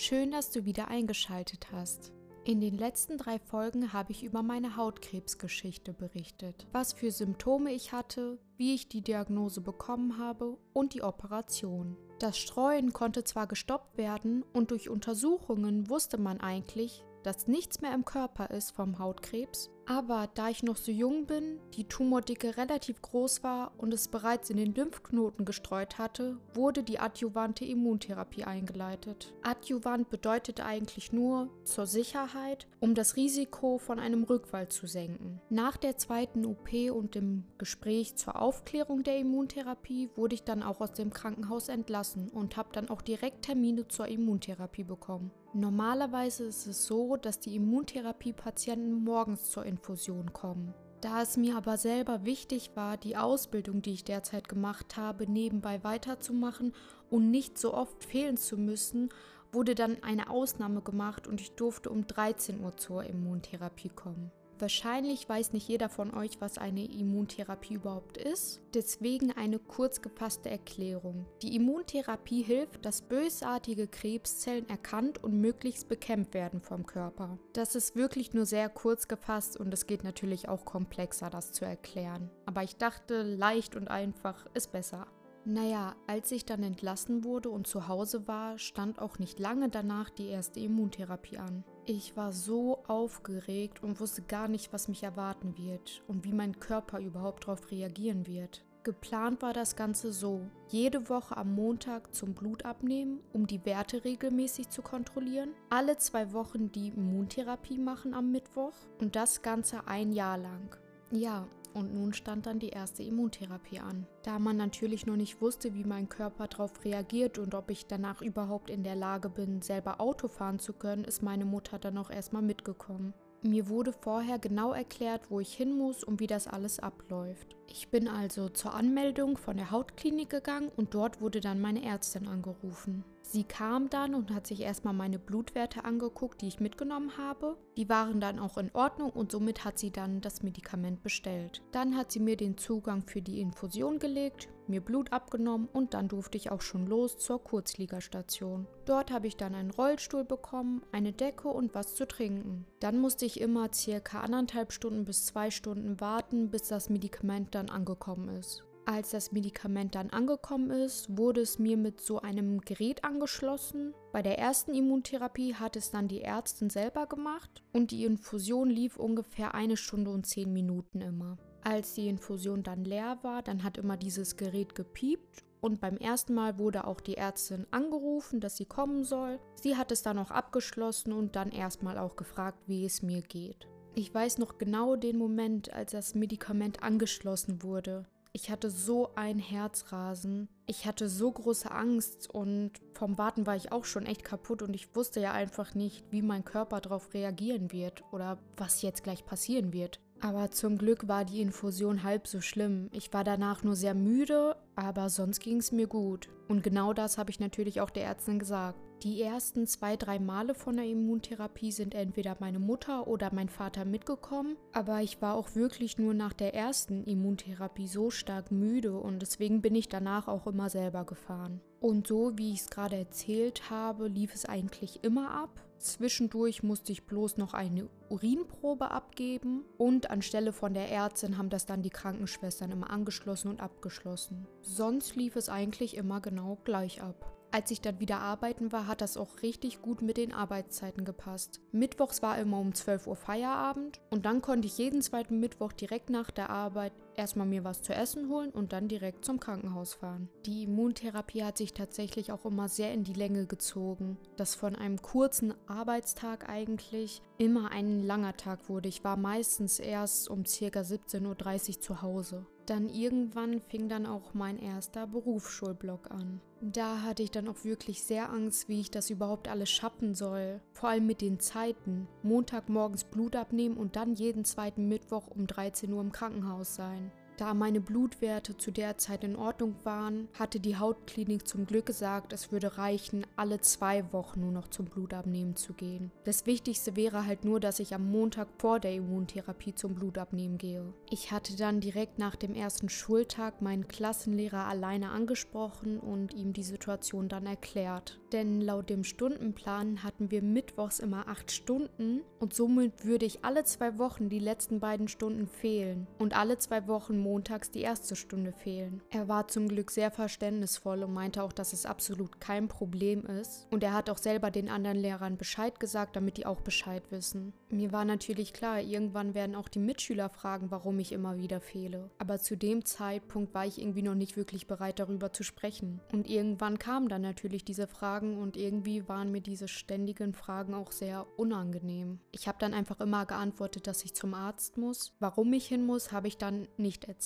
Schön, dass du wieder eingeschaltet hast. In den letzten drei Folgen habe ich über meine Hautkrebsgeschichte berichtet, was für Symptome ich hatte, wie ich die Diagnose bekommen habe und die Operation. Das Streuen konnte zwar gestoppt werden und durch Untersuchungen wusste man eigentlich, dass nichts mehr im Körper ist vom Hautkrebs, aber da ich noch so jung bin, die Tumordicke relativ groß war und es bereits in den Lymphknoten gestreut hatte, wurde die adjuvante Immuntherapie eingeleitet. Adjuvant bedeutet eigentlich nur zur Sicherheit, um das Risiko von einem Rückfall zu senken. Nach der zweiten OP und dem Gespräch zur Aufklärung der Immuntherapie wurde ich dann auch aus dem Krankenhaus entlassen und habe dann auch direkt Termine zur Immuntherapie bekommen. Normalerweise ist es so, dass die Immuntherapie-Patienten morgens zur Infusion kommen. Da es mir aber selber wichtig war, die Ausbildung, die ich derzeit gemacht habe, nebenbei weiterzumachen und nicht so oft fehlen zu müssen, wurde dann eine Ausnahme gemacht und ich durfte um 13 Uhr zur Immuntherapie kommen. Wahrscheinlich weiß nicht jeder von euch, was eine Immuntherapie überhaupt ist. Deswegen eine kurz gefasste Erklärung. Die Immuntherapie hilft, dass bösartige Krebszellen erkannt und möglichst bekämpft werden vom Körper. Das ist wirklich nur sehr kurz gefasst und es geht natürlich auch komplexer, das zu erklären. Aber ich dachte, leicht und einfach ist besser. Naja, als ich dann entlassen wurde und zu Hause war, stand auch nicht lange danach die erste Immuntherapie an. Ich war so aufgeregt und wusste gar nicht, was mich erwarten wird und wie mein Körper überhaupt darauf reagieren wird. Geplant war das Ganze so, jede Woche am Montag zum Blut abnehmen, um die Werte regelmäßig zu kontrollieren, alle zwei Wochen die Immuntherapie machen am Mittwoch und das Ganze ein Jahr lang. Ja, und nun stand dann die erste Immuntherapie an. Da man natürlich noch nicht wusste, wie mein Körper darauf reagiert und ob ich danach überhaupt in der Lage bin, selber Auto fahren zu können, ist meine Mutter dann auch erstmal mitgekommen. Mir wurde vorher genau erklärt, wo ich hin muss und wie das alles abläuft. Ich bin also zur Anmeldung von der Hautklinik gegangen und dort wurde dann meine Ärztin angerufen. Sie kam dann und hat sich erstmal meine Blutwerte angeguckt, die ich mitgenommen habe. Die waren dann auch in Ordnung und somit hat sie dann das Medikament bestellt. Dann hat sie mir den Zugang für die Infusion gelegt, mir Blut abgenommen und dann durfte ich auch schon los zur Kurzliegerstation. Dort habe ich dann einen Rollstuhl bekommen, eine Decke und was zu trinken. Dann musste ich immer circa anderthalb Stunden bis zwei Stunden warten, bis das Medikament dann angekommen ist. Als das Medikament dann angekommen ist, wurde es mir mit so einem Gerät angeschlossen. Bei der ersten Immuntherapie hat es dann die Ärztin selber gemacht und die Infusion lief ungefähr eine Stunde und zehn Minuten immer. Als die Infusion dann leer war, dann hat immer dieses Gerät gepiept und beim ersten Mal wurde auch die Ärztin angerufen, dass sie kommen soll. Sie hat es dann auch abgeschlossen und dann erstmal auch gefragt, wie es mir geht. Ich weiß noch genau den Moment, als das Medikament angeschlossen wurde. Ich hatte so ein Herzrasen. Ich hatte so große Angst und vom Warten war ich auch schon echt kaputt und ich wusste ja einfach nicht, wie mein Körper darauf reagieren wird oder was jetzt gleich passieren wird. Aber zum Glück war die Infusion halb so schlimm. Ich war danach nur sehr müde, aber sonst ging es mir gut. Und genau das habe ich natürlich auch der Ärztin gesagt. Die ersten zwei, drei Male von der Immuntherapie sind entweder meine Mutter oder mein Vater mitgekommen, aber ich war auch wirklich nur nach der ersten Immuntherapie so stark müde und deswegen bin ich danach auch immer selber gefahren. Und so wie ich es gerade erzählt habe, lief es eigentlich immer ab. Zwischendurch musste ich bloß noch eine Urinprobe abgeben und anstelle von der Ärztin haben das dann die Krankenschwestern immer angeschlossen und abgeschlossen. Sonst lief es eigentlich immer genau gleich ab. Als ich dann wieder arbeiten war, hat das auch richtig gut mit den Arbeitszeiten gepasst. Mittwochs war immer um 12 Uhr Feierabend und dann konnte ich jeden zweiten Mittwoch direkt nach der Arbeit erstmal mir was zu essen holen und dann direkt zum Krankenhaus fahren. Die Immuntherapie hat sich tatsächlich auch immer sehr in die Länge gezogen, dass von einem kurzen Arbeitstag eigentlich immer ein langer Tag wurde. Ich war meistens erst um ca. 17.30 Uhr zu Hause. Dann irgendwann fing dann auch mein erster Berufsschulblock an. Da hatte ich dann auch wirklich sehr Angst, wie ich das überhaupt alles schaffen soll. Vor allem mit den Zeiten. Montagmorgens Blut abnehmen und dann jeden zweiten Mittwoch um 13 Uhr im Krankenhaus sein. Da meine Blutwerte zu der Zeit in Ordnung waren, hatte die Hautklinik zum Glück gesagt, es würde reichen, alle zwei Wochen nur noch zum Blutabnehmen zu gehen. Das Wichtigste wäre halt nur, dass ich am Montag vor der Immuntherapie zum Blutabnehmen gehe. Ich hatte dann direkt nach dem ersten Schultag meinen Klassenlehrer alleine angesprochen und ihm die Situation dann erklärt. Denn laut dem Stundenplan hatten wir mittwochs immer acht Stunden und somit würde ich alle zwei Wochen die letzten beiden Stunden fehlen und alle zwei Wochen montags die erste Stunde fehlen. Er war zum Glück sehr verständnisvoll und meinte auch, dass es absolut kein Problem ist und er hat auch selber den anderen Lehrern Bescheid gesagt, damit die auch Bescheid wissen. Mir war natürlich klar, irgendwann werden auch die Mitschüler fragen, warum ich immer wieder fehle. Aber zu dem Zeitpunkt war ich irgendwie noch nicht wirklich bereit darüber zu sprechen. Und irgendwann kamen dann natürlich diese Fragen und irgendwie waren mir diese ständigen Fragen auch sehr unangenehm. Ich habe dann einfach immer geantwortet, dass ich zum Arzt muss. Warum ich hin muss, habe ich dann nicht erzählt.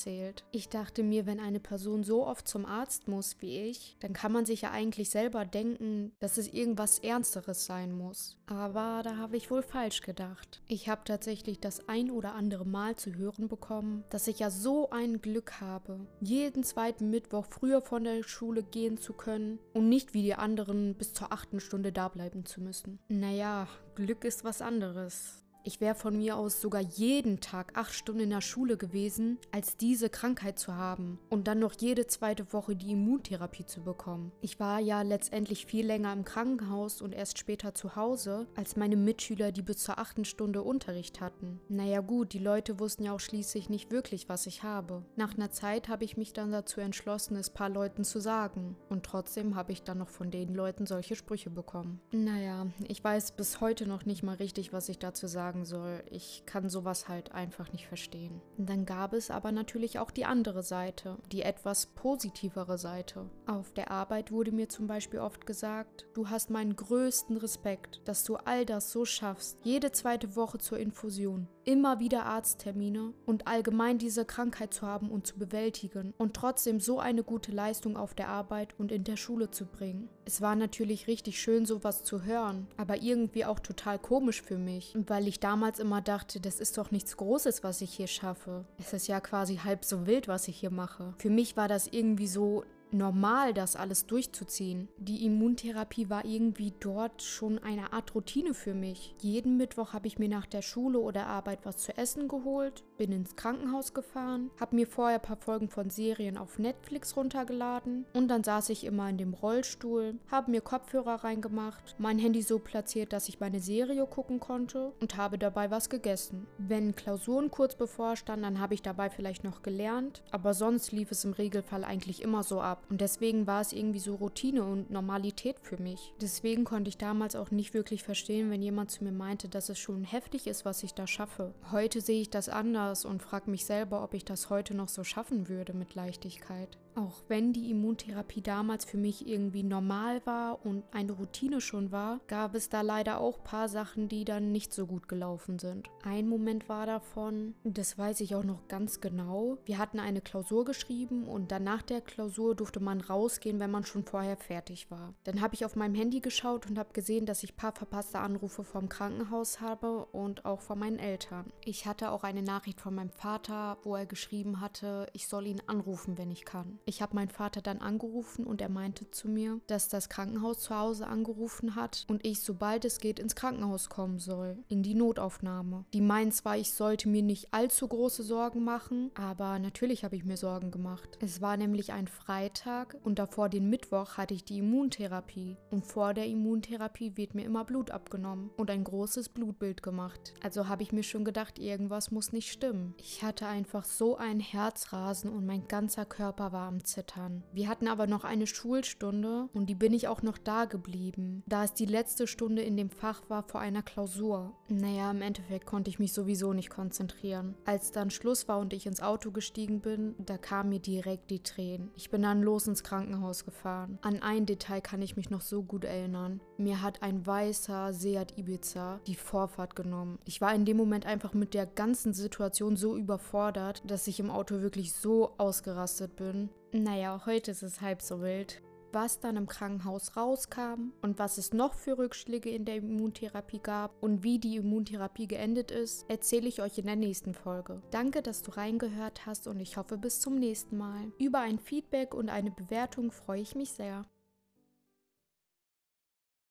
Ich dachte mir, wenn eine Person so oft zum Arzt muss wie ich, dann kann man sich ja eigentlich selber denken, dass es irgendwas Ernsteres sein muss. Aber da habe ich wohl falsch gedacht. Ich habe tatsächlich das ein oder andere Mal zu hören bekommen, dass ich ja so ein Glück habe, jeden zweiten Mittwoch früher von der Schule gehen zu können und nicht wie die anderen bis zur achten Stunde da bleiben zu müssen. Naja, Glück ist was anderes. Ich wäre von mir aus sogar jeden Tag acht Stunden in der Schule gewesen, als diese Krankheit zu haben und dann noch jede zweite Woche die Immuntherapie zu bekommen. Ich war ja letztendlich viel länger im Krankenhaus und erst später zu Hause, als meine Mitschüler, die bis zur achten Stunde Unterricht hatten. Naja gut, die Leute wussten ja auch schließlich nicht wirklich, was ich habe. Nach einer Zeit habe ich mich dann dazu entschlossen, es paar Leuten zu sagen. Und trotzdem habe ich dann noch von den Leuten solche Sprüche bekommen. Naja, ich weiß bis heute noch nicht mal richtig, was ich dazu sagen sagen soll. Ich kann sowas halt einfach nicht verstehen. dann gab es aber natürlich auch die andere Seite, die etwas positivere Seite. Auf der Arbeit wurde mir zum Beispiel oft gesagt, du hast meinen größten Respekt, dass du all das so schaffst, jede zweite Woche zur Infusion immer wieder Arzttermine und allgemein diese Krankheit zu haben und zu bewältigen und trotzdem so eine gute Leistung auf der Arbeit und in der Schule zu bringen. Es war natürlich richtig schön, sowas zu hören, aber irgendwie auch total komisch für mich, weil ich damals immer dachte, das ist doch nichts Großes, was ich hier schaffe. Es ist ja quasi halb so wild, was ich hier mache. Für mich war das irgendwie so normal, das alles durchzuziehen. Die Immuntherapie war irgendwie dort schon eine Art Routine für mich. Jeden Mittwoch habe ich mir nach der Schule oder Arbeit was zu essen geholt, bin ins Krankenhaus gefahren, habe mir vorher ein paar Folgen von Serien auf Netflix runtergeladen und dann saß ich immer in dem Rollstuhl, habe mir Kopfhörer reingemacht, mein Handy so platziert, dass ich meine Serie gucken konnte und habe dabei was gegessen. Wenn Klausuren kurz bevorstanden, dann habe ich dabei vielleicht noch gelernt, aber sonst lief es im Regelfall eigentlich immer so ab. Und deswegen war es irgendwie so Routine und Normalität für mich. Deswegen konnte ich damals auch nicht wirklich verstehen, wenn jemand zu mir meinte, dass es schon heftig ist, was ich da schaffe. Heute sehe ich das anders und frage mich selber, ob ich das heute noch so schaffen würde mit Leichtigkeit. Auch wenn die Immuntherapie damals für mich irgendwie normal war und eine Routine schon war, gab es da leider auch paar Sachen, die dann nicht so gut gelaufen sind. Ein Moment war davon, das weiß ich auch noch ganz genau, wir hatten eine Klausur geschrieben und dann nach der Klausur durfte man rausgehen, wenn man schon vorher fertig war. Dann habe ich auf meinem Handy geschaut und habe gesehen, dass ich ein paar verpasste Anrufe vom Krankenhaus habe und auch von meinen Eltern. Ich hatte auch eine Nachricht von meinem Vater, wo er geschrieben hatte, ich soll ihn anrufen, wenn ich kann. Ich habe meinen Vater dann angerufen und er meinte zu mir, dass das Krankenhaus zu Hause angerufen hat und ich, sobald es geht, ins Krankenhaus kommen soll, in die Notaufnahme. Die meinen zwar, ich sollte mir nicht allzu große Sorgen machen, aber natürlich habe ich mir Sorgen gemacht. Es war nämlich ein Freitag und davor den Mittwoch hatte ich die Immuntherapie und vor der Immuntherapie wird mir immer Blut abgenommen und ein großes Blutbild gemacht. Also habe ich mir schon gedacht, irgendwas muss nicht stimmen. Ich hatte einfach so ein Herzrasen und mein ganzer Körper war am Zittern. Wir hatten aber noch eine Schulstunde und die bin ich auch noch da geblieben, da es die letzte Stunde in dem Fach war vor einer Klausur. Naja, im Endeffekt konnte ich mich sowieso nicht konzentrieren. Als dann Schluss war und ich ins Auto gestiegen bin, da kamen mir direkt die Tränen. Ich bin dann los ins Krankenhaus gefahren. An ein Detail kann ich mich noch so gut erinnern. Mir hat ein weißer Seat Ibiza die Vorfahrt genommen. Ich war in dem Moment einfach mit der ganzen Situation so überfordert, dass ich im Auto wirklich so ausgerastet bin. Naja, heute ist es halb so wild. Was dann im Krankenhaus rauskam und was es noch für Rückschläge in der Immuntherapie gab und wie die Immuntherapie geendet ist, erzähle ich euch in der nächsten Folge. Danke, dass du reingehört hast und ich hoffe bis zum nächsten Mal. Über ein Feedback und eine Bewertung freue ich mich sehr.